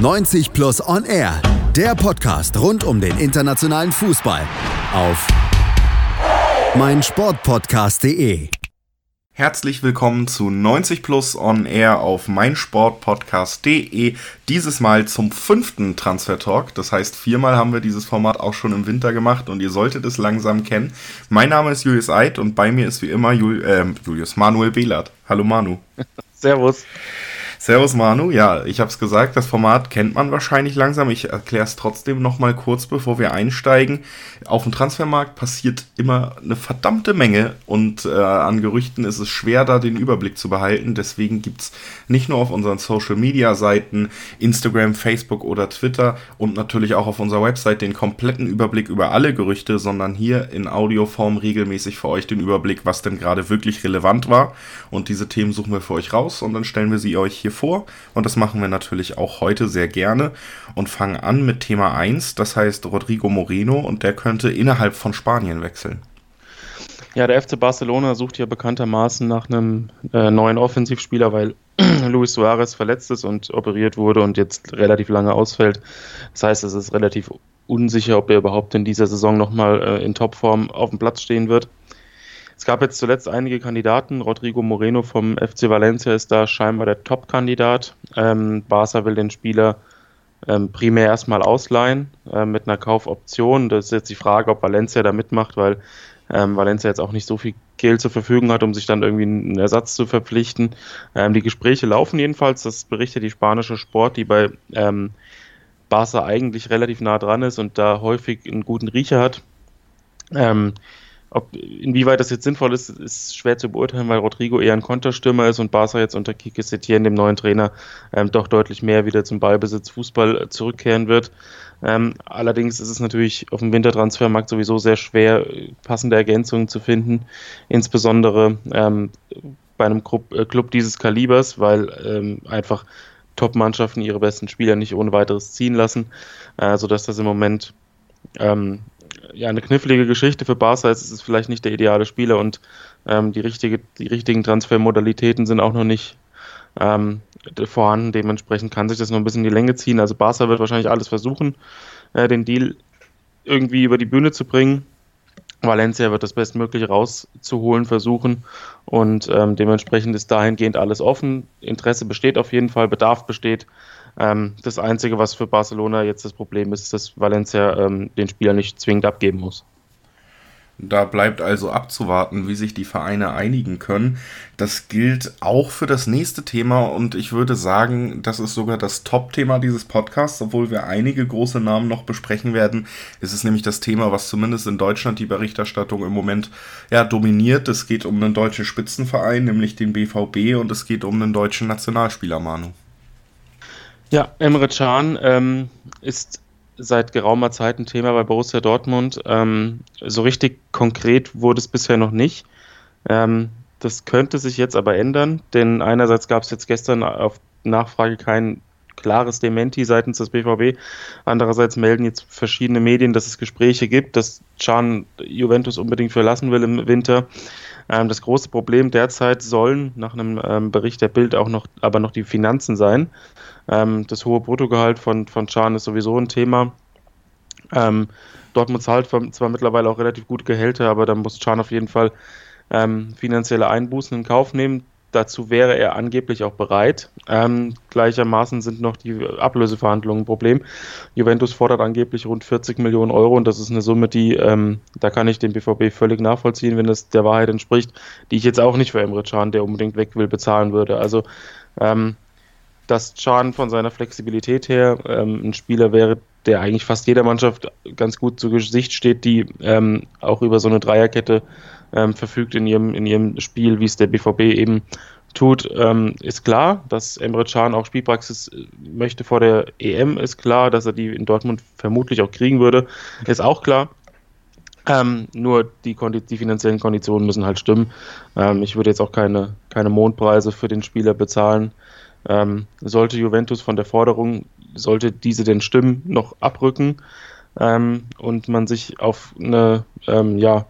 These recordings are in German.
90 Plus On Air, der Podcast rund um den internationalen Fußball auf meinsportpodcast.de. Herzlich willkommen zu 90 Plus On Air auf meinsportpodcast.de. Dieses Mal zum fünften Transfer Talk. Das heißt, viermal haben wir dieses Format auch schon im Winter gemacht und ihr solltet es langsam kennen. Mein Name ist Julius Eid und bei mir ist wie immer Jul äh, Julius Manuel Behlert. Hallo Manu. Servus. Servus Manu, ja, ich habe es gesagt, das Format kennt man wahrscheinlich langsam. Ich erkläre es trotzdem nochmal kurz, bevor wir einsteigen. Auf dem Transfermarkt passiert immer eine verdammte Menge und äh, an Gerüchten ist es schwer, da den Überblick zu behalten. Deswegen gibt es nicht nur auf unseren Social-Media-Seiten, Instagram, Facebook oder Twitter und natürlich auch auf unserer Website den kompletten Überblick über alle Gerüchte, sondern hier in Audioform regelmäßig für euch den Überblick, was denn gerade wirklich relevant war. Und diese Themen suchen wir für euch raus und dann stellen wir sie euch hier vor. Und das machen wir natürlich auch heute sehr gerne und fangen an mit Thema 1, das heißt Rodrigo Moreno und der könnte innerhalb von Spanien wechseln. Ja, der FC Barcelona sucht ja bekanntermaßen nach einem äh, neuen Offensivspieler, weil Luis Suarez verletzt ist und operiert wurde und jetzt relativ lange ausfällt. Das heißt, es ist relativ unsicher, ob er überhaupt in dieser Saison nochmal äh, in Topform auf dem Platz stehen wird. Es gab jetzt zuletzt einige Kandidaten. Rodrigo Moreno vom FC Valencia ist da scheinbar der Top-Kandidat. Ähm, Barca will den Spieler ähm, primär erstmal ausleihen äh, mit einer Kaufoption. Das ist jetzt die Frage, ob Valencia da mitmacht, weil ähm, Valencia jetzt auch nicht so viel Geld zur Verfügung hat, um sich dann irgendwie einen Ersatz zu verpflichten. Ähm, die Gespräche laufen jedenfalls, das berichtet die spanische Sport, die bei ähm, Barca eigentlich relativ nah dran ist und da häufig einen guten Riecher hat. Ähm, ob, inwieweit das jetzt sinnvoll ist, ist schwer zu beurteilen, weil Rodrigo eher ein Konterstürmer ist und Barca jetzt unter Kike Setien, dem neuen Trainer, ähm, doch deutlich mehr wieder zum Ballbesitz Fußball zurückkehren wird. Ähm, allerdings ist es natürlich auf dem Wintertransfermarkt sowieso sehr schwer, passende Ergänzungen zu finden, insbesondere ähm, bei einem Club, äh, Club, dieses Kalibers, weil ähm, einfach Top-Mannschaften ihre besten Spieler nicht ohne weiteres ziehen lassen, äh, sodass das im Moment ähm, ja, eine knifflige Geschichte für Barca ist, es ist vielleicht nicht der ideale Spieler und ähm, die, richtige, die richtigen Transfermodalitäten sind auch noch nicht ähm, vorhanden. Dementsprechend kann sich das noch ein bisschen in die Länge ziehen. Also Barca wird wahrscheinlich alles versuchen, äh, den Deal irgendwie über die Bühne zu bringen. Valencia wird das Bestmögliche rauszuholen versuchen und ähm, dementsprechend ist dahingehend alles offen. Interesse besteht auf jeden Fall, Bedarf besteht. Ähm, das Einzige, was für Barcelona jetzt das Problem ist, ist, dass Valencia ähm, den Spieler nicht zwingend abgeben muss. Da bleibt also abzuwarten, wie sich die Vereine einigen können. Das gilt auch für das nächste Thema und ich würde sagen, das ist sogar das Top-Thema dieses Podcasts, obwohl wir einige große Namen noch besprechen werden. Es ist nämlich das Thema, was zumindest in Deutschland die Berichterstattung im Moment ja, dominiert. Es geht um einen deutschen Spitzenverein, nämlich den BVB und es geht um einen deutschen Nationalspieler, Manu. Ja, Emre Can ähm, ist seit geraumer Zeit ein Thema bei Borussia Dortmund. Ähm, so richtig konkret wurde es bisher noch nicht. Ähm, das könnte sich jetzt aber ändern, denn einerseits gab es jetzt gestern auf Nachfrage kein klares Dementi seitens des BVB. Andererseits melden jetzt verschiedene Medien, dass es Gespräche gibt, dass Can Juventus unbedingt verlassen will im Winter. Ähm, das große Problem derzeit sollen nach einem ähm, Bericht der Bild auch noch, aber noch die Finanzen sein. Ähm, das hohe Bruttogehalt von, von Chan ist sowieso ein Thema. Dortmund zahlt zwar mittlerweile auch relativ gute Gehälter, aber da muss Chan auf jeden Fall ähm, finanzielle Einbußen in Kauf nehmen. Dazu wäre er angeblich auch bereit. Ähm, gleichermaßen sind noch die Ablöseverhandlungen ein Problem. Juventus fordert angeblich rund 40 Millionen Euro und das ist eine Summe, die, ähm, da kann ich den BVB völlig nachvollziehen, wenn das der Wahrheit entspricht, die ich jetzt auch nicht für Emre Can, der unbedingt weg will, bezahlen würde. Also, ähm, dass Can von seiner Flexibilität her ähm, ein Spieler wäre, der eigentlich fast jeder Mannschaft ganz gut zu Gesicht steht, die ähm, auch über so eine Dreierkette ähm, verfügt in ihrem, in ihrem Spiel, wie es der BVB eben tut, ähm, ist klar. Dass Emre Can auch Spielpraxis äh, möchte vor der EM, ist klar. Dass er die in Dortmund vermutlich auch kriegen würde, ist auch klar. Ähm, nur die, die, finanziellen Konditionen müssen halt stimmen. Ähm, ich würde jetzt auch keine, keine Mondpreise für den Spieler bezahlen. Ähm, sollte Juventus von der Forderung, sollte diese denn stimmen, noch abrücken ähm, und man sich auf eine ähm, ja,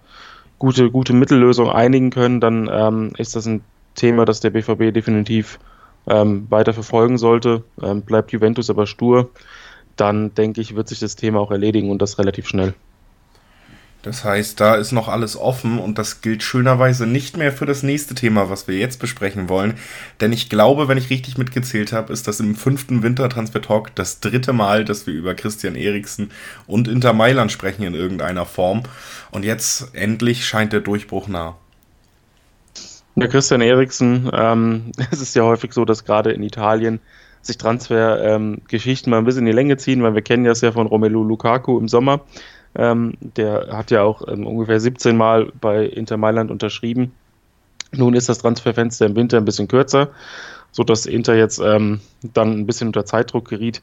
gute, gute Mittellösung einigen können, dann ähm, ist das ein Thema, das der BVB definitiv ähm, weiter verfolgen sollte, ähm, bleibt Juventus aber stur, dann denke ich, wird sich das Thema auch erledigen und das relativ schnell. Das heißt, da ist noch alles offen und das gilt schönerweise nicht mehr für das nächste Thema, was wir jetzt besprechen wollen. Denn ich glaube, wenn ich richtig mitgezählt habe, ist das im fünften Wintertransfer Talk das dritte Mal, dass wir über Christian Eriksen und Inter Mailand sprechen in irgendeiner Form. Und jetzt endlich scheint der Durchbruch nah. Ja, Christian Eriksen, ähm, es ist ja häufig so, dass gerade in Italien sich Transfergeschichten ähm, mal ein bisschen in die Länge ziehen, weil wir kennen das ja von Romelu Lukaku im Sommer ähm, der hat ja auch ähm, ungefähr 17 Mal bei Inter Mailand unterschrieben. Nun ist das Transferfenster im Winter ein bisschen kürzer, sodass Inter jetzt ähm, dann ein bisschen unter Zeitdruck geriet.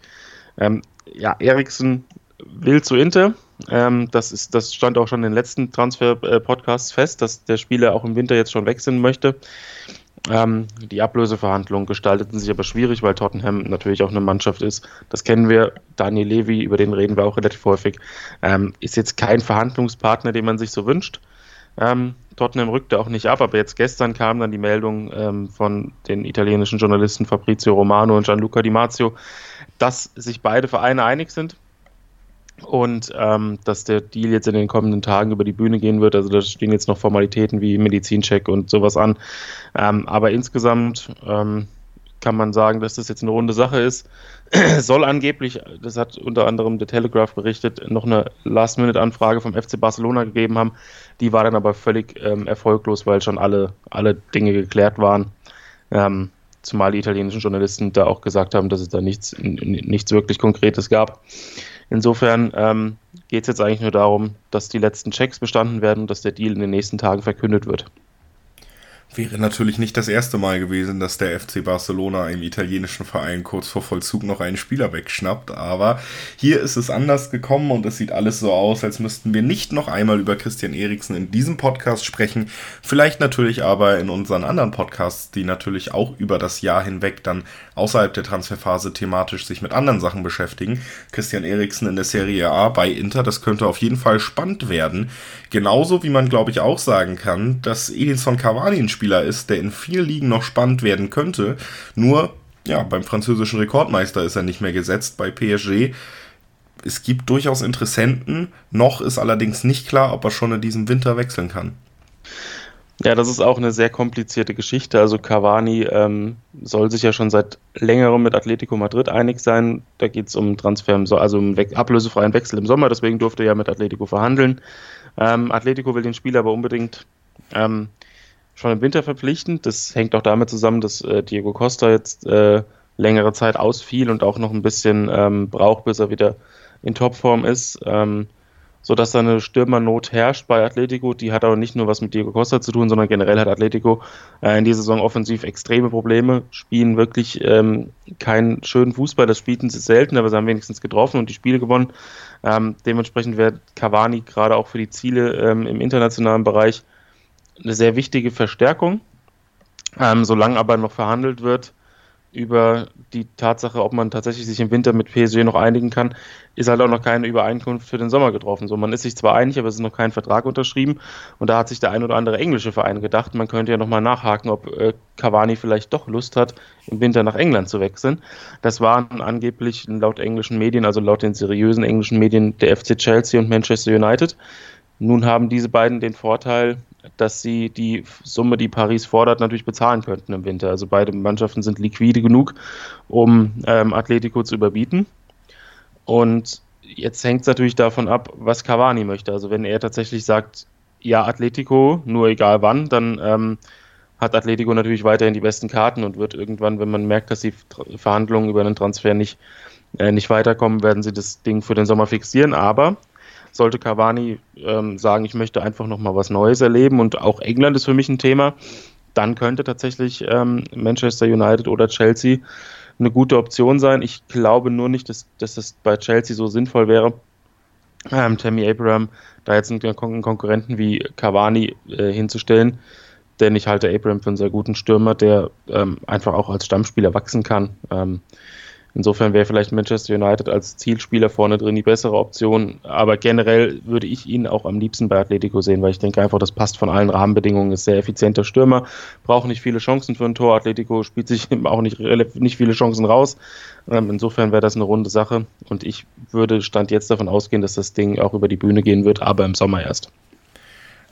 Ähm, ja, Eriksen will zu Inter. Ähm, das, ist, das stand auch schon in den letzten Transfer-Podcasts fest, dass der Spieler auch im Winter jetzt schon wechseln möchte. Ähm, die Ablöseverhandlungen gestalteten sich aber schwierig, weil Tottenham natürlich auch eine Mannschaft ist. Das kennen wir. Daniel Levy, über den reden wir auch relativ häufig, ähm, ist jetzt kein Verhandlungspartner, den man sich so wünscht. Ähm, Tottenham rückte auch nicht ab, aber jetzt gestern kam dann die Meldung ähm, von den italienischen Journalisten Fabrizio Romano und Gianluca Di Marzio, dass sich beide Vereine einig sind und ähm, dass der Deal jetzt in den kommenden Tagen über die Bühne gehen wird. Also da stehen jetzt noch Formalitäten wie Medizincheck und sowas an. Ähm, aber insgesamt ähm, kann man sagen, dass das jetzt eine runde Sache ist. Soll angeblich, das hat unter anderem der Telegraph berichtet, noch eine Last-Minute-Anfrage vom FC Barcelona gegeben haben. Die war dann aber völlig ähm, erfolglos, weil schon alle, alle Dinge geklärt waren. Ähm, zumal die italienischen Journalisten da auch gesagt haben, dass es da nichts, nichts wirklich Konkretes gab. Insofern ähm, geht es jetzt eigentlich nur darum, dass die letzten Checks bestanden werden und dass der Deal in den nächsten Tagen verkündet wird. Wäre natürlich nicht das erste Mal gewesen, dass der FC Barcelona einem italienischen Verein kurz vor Vollzug noch einen Spieler wegschnappt, aber hier ist es anders gekommen und es sieht alles so aus, als müssten wir nicht noch einmal über Christian Eriksen in diesem Podcast sprechen, vielleicht natürlich aber in unseren anderen Podcasts, die natürlich auch über das Jahr hinweg dann außerhalb der Transferphase thematisch sich mit anderen Sachen beschäftigen. Christian Eriksen in der Serie A bei Inter, das könnte auf jeden Fall spannend werden. Genauso wie man glaube ich auch sagen kann, dass Edinson Cavani ein Spieler ist, der in vielen Ligen noch spannend werden könnte. Nur, ja, beim französischen Rekordmeister ist er nicht mehr gesetzt, bei PSG. Es gibt durchaus Interessenten, noch ist allerdings nicht klar, ob er schon in diesem Winter wechseln kann. Ja, das ist auch eine sehr komplizierte Geschichte. Also Cavani ähm, soll sich ja schon seit längerem mit Atletico Madrid einig sein. Da geht es um Transfer, also um We ablösefreien Wechsel im Sommer. Deswegen durfte er ja mit Atletico verhandeln. Ähm, Atletico will den Spieler aber unbedingt ähm, schon im Winter verpflichtend. Das hängt auch damit zusammen, dass äh, Diego Costa jetzt äh, längere Zeit ausfiel und auch noch ein bisschen ähm, braucht, bis er wieder in Topform ist. Ähm, sodass da eine Stürmernot herrscht bei Atletico. Die hat aber nicht nur was mit Diego Costa zu tun, sondern generell hat Atletico äh, in dieser Saison offensiv extreme Probleme, spielen wirklich ähm, keinen schönen Fußball, das spielten sie selten, aber sie haben wenigstens getroffen und die Spiele gewonnen. Ähm, dementsprechend wäre Cavani gerade auch für die Ziele ähm, im internationalen Bereich eine sehr wichtige Verstärkung. Ähm, solange aber noch verhandelt wird über die Tatsache, ob man tatsächlich sich im Winter mit PSG noch einigen kann, ist halt auch noch keine Übereinkunft für den Sommer getroffen. So, man ist sich zwar einig, aber es ist noch kein Vertrag unterschrieben. Und da hat sich der ein oder andere englische Verein gedacht, man könnte ja nochmal nachhaken, ob äh, Cavani vielleicht doch Lust hat, im Winter nach England zu wechseln. Das waren angeblich laut englischen Medien, also laut den seriösen englischen Medien, der FC Chelsea und Manchester United. Nun haben diese beiden den Vorteil, dass sie die Summe, die Paris fordert, natürlich bezahlen könnten im Winter. Also beide Mannschaften sind liquide genug, um ähm, Atletico zu überbieten. Und jetzt hängt es natürlich davon ab, was Cavani möchte. Also wenn er tatsächlich sagt, ja, Atletico, nur egal wann, dann ähm, hat Atletico natürlich weiterhin die besten Karten und wird irgendwann, wenn man merkt, dass die Verhandlungen über einen Transfer nicht, äh, nicht weiterkommen, werden sie das Ding für den Sommer fixieren. Aber sollte Cavani ähm, sagen, ich möchte einfach nochmal was Neues erleben und auch England ist für mich ein Thema, dann könnte tatsächlich ähm, Manchester United oder Chelsea eine gute Option sein. Ich glaube nur nicht, dass, dass das bei Chelsea so sinnvoll wäre, ähm, Tammy Abraham da jetzt einen, Kon Konkurrenten wie Cavani äh, hinzustellen. Denn ich halte Abraham für einen sehr guten Stürmer, der ähm, einfach auch als Stammspieler wachsen kann. Ähm, Insofern wäre vielleicht Manchester United als Zielspieler vorne drin die bessere Option. Aber generell würde ich ihn auch am liebsten bei Atletico sehen, weil ich denke einfach, das passt von allen Rahmenbedingungen. Ist sehr effizienter Stürmer, braucht nicht viele Chancen für ein Tor. Atletico spielt sich auch nicht, nicht viele Chancen raus. Ähm, insofern wäre das eine runde Sache. Und ich würde Stand jetzt davon ausgehen, dass das Ding auch über die Bühne gehen wird, aber im Sommer erst.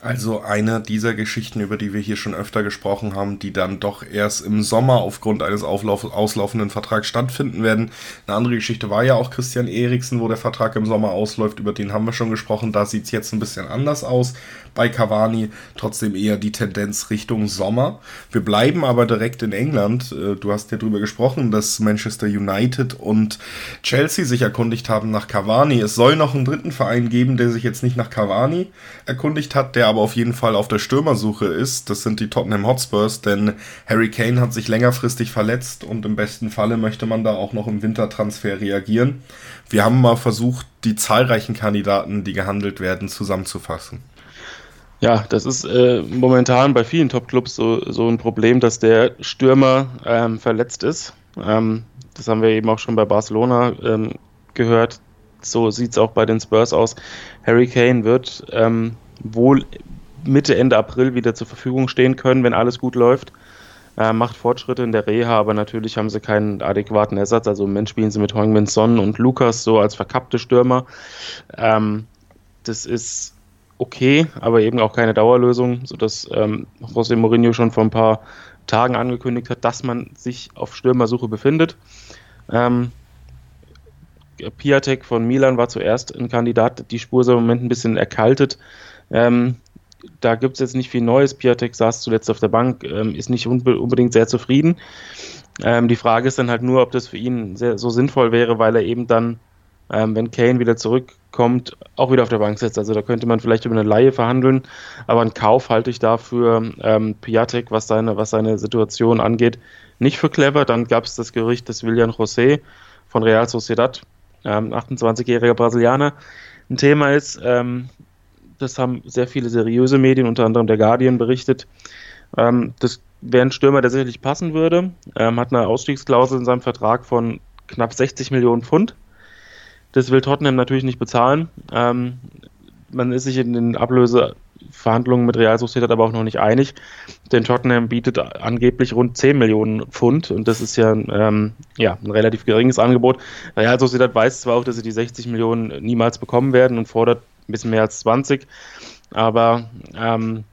Also eine dieser Geschichten, über die wir hier schon öfter gesprochen haben, die dann doch erst im Sommer aufgrund eines Auflauf auslaufenden Vertrags stattfinden werden. Eine andere Geschichte war ja auch Christian Eriksen, wo der Vertrag im Sommer ausläuft. Über den haben wir schon gesprochen. Da sieht es jetzt ein bisschen anders aus bei Cavani. Trotzdem eher die Tendenz Richtung Sommer. Wir bleiben aber direkt in England. Äh, du hast ja darüber gesprochen, dass Manchester United und Chelsea sich erkundigt haben nach Cavani. Es soll noch einen dritten Verein geben, der sich jetzt nicht nach Cavani erkundigt hat, der aber auf jeden Fall auf der Stürmersuche ist. Das sind die Tottenham Hotspurs, denn Harry Kane hat sich längerfristig verletzt und im besten Falle möchte man da auch noch im Wintertransfer reagieren. Wir haben mal versucht, die zahlreichen Kandidaten, die gehandelt werden, zusammenzufassen. Ja, das ist äh, momentan bei vielen Top-Clubs so, so ein Problem, dass der Stürmer ähm, verletzt ist. Ähm, das haben wir eben auch schon bei Barcelona ähm, gehört. So sieht es auch bei den Spurs aus. Harry Kane wird ähm, wohl Mitte, Ende April wieder zur Verfügung stehen können, wenn alles gut läuft. Äh, macht Fortschritte in der Reha, aber natürlich haben sie keinen adäquaten Ersatz. Also im Moment spielen sie mit Heung-Min Son und Lukas so als verkappte Stürmer. Ähm, das ist okay, aber eben auch keine Dauerlösung, sodass ähm, José Mourinho schon vor ein paar Tagen angekündigt hat, dass man sich auf Stürmersuche befindet. Ähm, Piatek von Milan war zuerst ein Kandidat, die Spur ist im Moment ein bisschen erkaltet. Ähm, da gibt es jetzt nicht viel Neues. Piatek saß zuletzt auf der Bank, ähm, ist nicht unbe unbedingt sehr zufrieden. Ähm, die Frage ist dann halt nur, ob das für ihn sehr, so sinnvoll wäre, weil er eben dann, ähm, wenn Kane wieder zurückkommt, auch wieder auf der Bank sitzt. Also da könnte man vielleicht über eine Laie verhandeln, aber einen Kauf halte ich dafür ähm, Piatek, was seine, was seine Situation angeht, nicht für clever. Dann gab es das Gerücht, dass William José von Real Sociedad, 28-jähriger ähm, Brasilianer, ein Thema ist. Ähm, das haben sehr viele seriöse Medien, unter anderem der Guardian, berichtet. Ähm, das wäre ein Stürmer, der sicherlich passen würde. Ähm, hat eine Ausstiegsklausel in seinem Vertrag von knapp 60 Millionen Pfund. Das will Tottenham natürlich nicht bezahlen. Ähm, man ist sich in den Ablöseverhandlungen mit Real Sociedad aber auch noch nicht einig, denn Tottenham bietet angeblich rund 10 Millionen Pfund und das ist ja, ähm, ja ein relativ geringes Angebot. Real Sociedad weiß zwar auch, dass sie die 60 Millionen niemals bekommen werden und fordert ein bisschen mehr als 20. Aber ähm,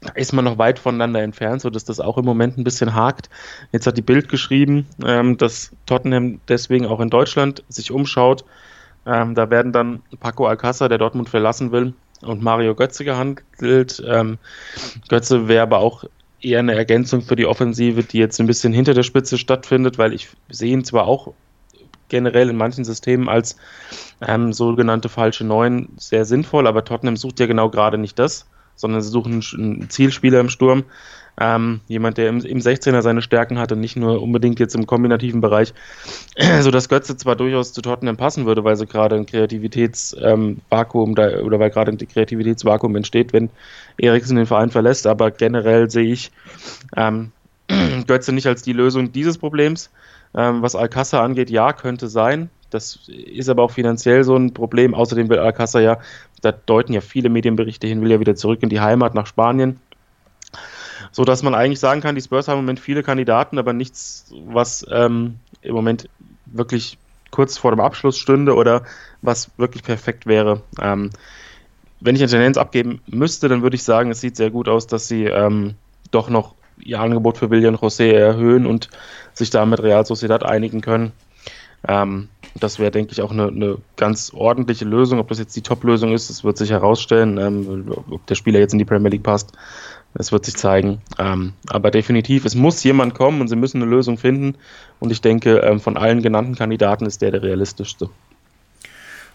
da ist man noch weit voneinander entfernt, sodass das auch im Moment ein bisschen hakt. Jetzt hat die Bild geschrieben, ähm, dass Tottenham deswegen auch in Deutschland sich umschaut. Ähm, da werden dann Paco Alcázar, der Dortmund verlassen will, und Mario Götze gehandelt. Ähm, Götze wäre aber auch eher eine Ergänzung für die Offensive, die jetzt ein bisschen hinter der Spitze stattfindet, weil ich sehe ihn zwar auch generell in manchen Systemen als ähm, sogenannte falsche Neun sehr sinnvoll, aber Tottenham sucht ja genau gerade nicht das, sondern sie suchen einen Zielspieler im Sturm, ähm, jemand, der im, im 16er seine Stärken hat und nicht nur unbedingt jetzt im kombinativen Bereich, sodass Götze zwar durchaus zu Tottenham passen würde, weil sie gerade ein Kreativitätsvakuum ähm, da, oder weil gerade ein Kreativitätsvakuum entsteht, wenn Eriksen den Verein verlässt, aber generell sehe ich ähm, Götze nicht als die Lösung dieses Problems. Ähm, was Alcázar angeht, ja, könnte sein. Das ist aber auch finanziell so ein Problem. Außerdem will Alcázar ja, da deuten ja viele Medienberichte hin, will ja wieder zurück in die Heimat nach Spanien. So dass man eigentlich sagen kann, die Spurs haben im Moment viele Kandidaten, aber nichts, was ähm, im Moment wirklich kurz vor dem Abschluss stünde oder was wirklich perfekt wäre. Ähm, wenn ich eine Tendenz abgeben müsste, dann würde ich sagen, es sieht sehr gut aus, dass sie ähm, doch noch ihr Angebot für William José erhöhen und sich da mit Real Sociedad einigen können. Ähm, das wäre, denke ich, auch eine, eine, ganz ordentliche Lösung. Ob das jetzt die Top-Lösung ist, das wird sich herausstellen. Ähm, ob der Spieler jetzt in die Premier League passt, das wird sich zeigen. Ähm, aber definitiv, es muss jemand kommen und sie müssen eine Lösung finden. Und ich denke, ähm, von allen genannten Kandidaten ist der der realistischste.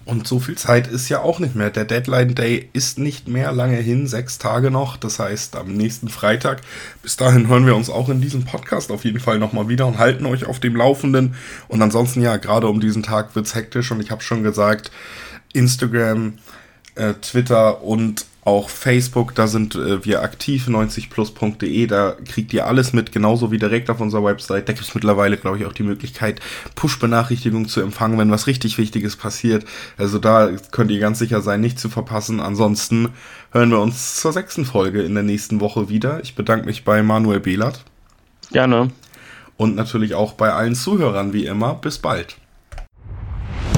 Und so viel Zeit ist ja auch nicht mehr. Der Deadline Day ist nicht mehr lange hin, sechs Tage noch. Das heißt, am nächsten Freitag. Bis dahin hören wir uns auch in diesem Podcast auf jeden Fall nochmal wieder und halten euch auf dem Laufenden. Und ansonsten, ja, gerade um diesen Tag wird es hektisch und ich habe schon gesagt, Instagram, äh, Twitter und Auch Facebook, da sind äh, wir aktiv, 90plus.de, da kriegt ihr alles mit, genauso wie direkt auf unserer Website. Da gibt es mittlerweile, glaube ich, auch die Möglichkeit, Push-Benachrichtigungen zu empfangen, wenn was richtig Wichtiges passiert. Also da könnt ihr ganz sicher sein, nicht zu verpassen. Ansonsten hören wir uns zur sechsten Folge in der nächsten Woche wieder. Ich bedanke mich bei Manuel Behlert. Gerne. Und natürlich auch bei allen Zuhörern, wie immer. Bis bald.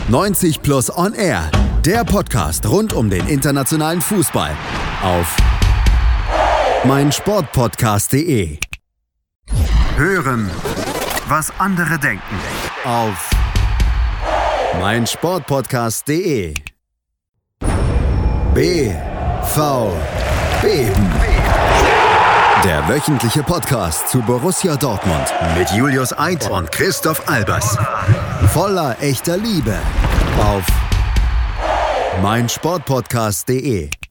90 Plus On Air, der Podcast rund um den internationalen Fußball auf meinsportpodcast.de. Hören, was andere denken auf meinsportpodcast.de. BVB. Der wöchentliche Podcast zu Borussia Dortmund mit Julius Eid und Christoph Albers. Voller echter Liebe auf meinsportpodcast.de.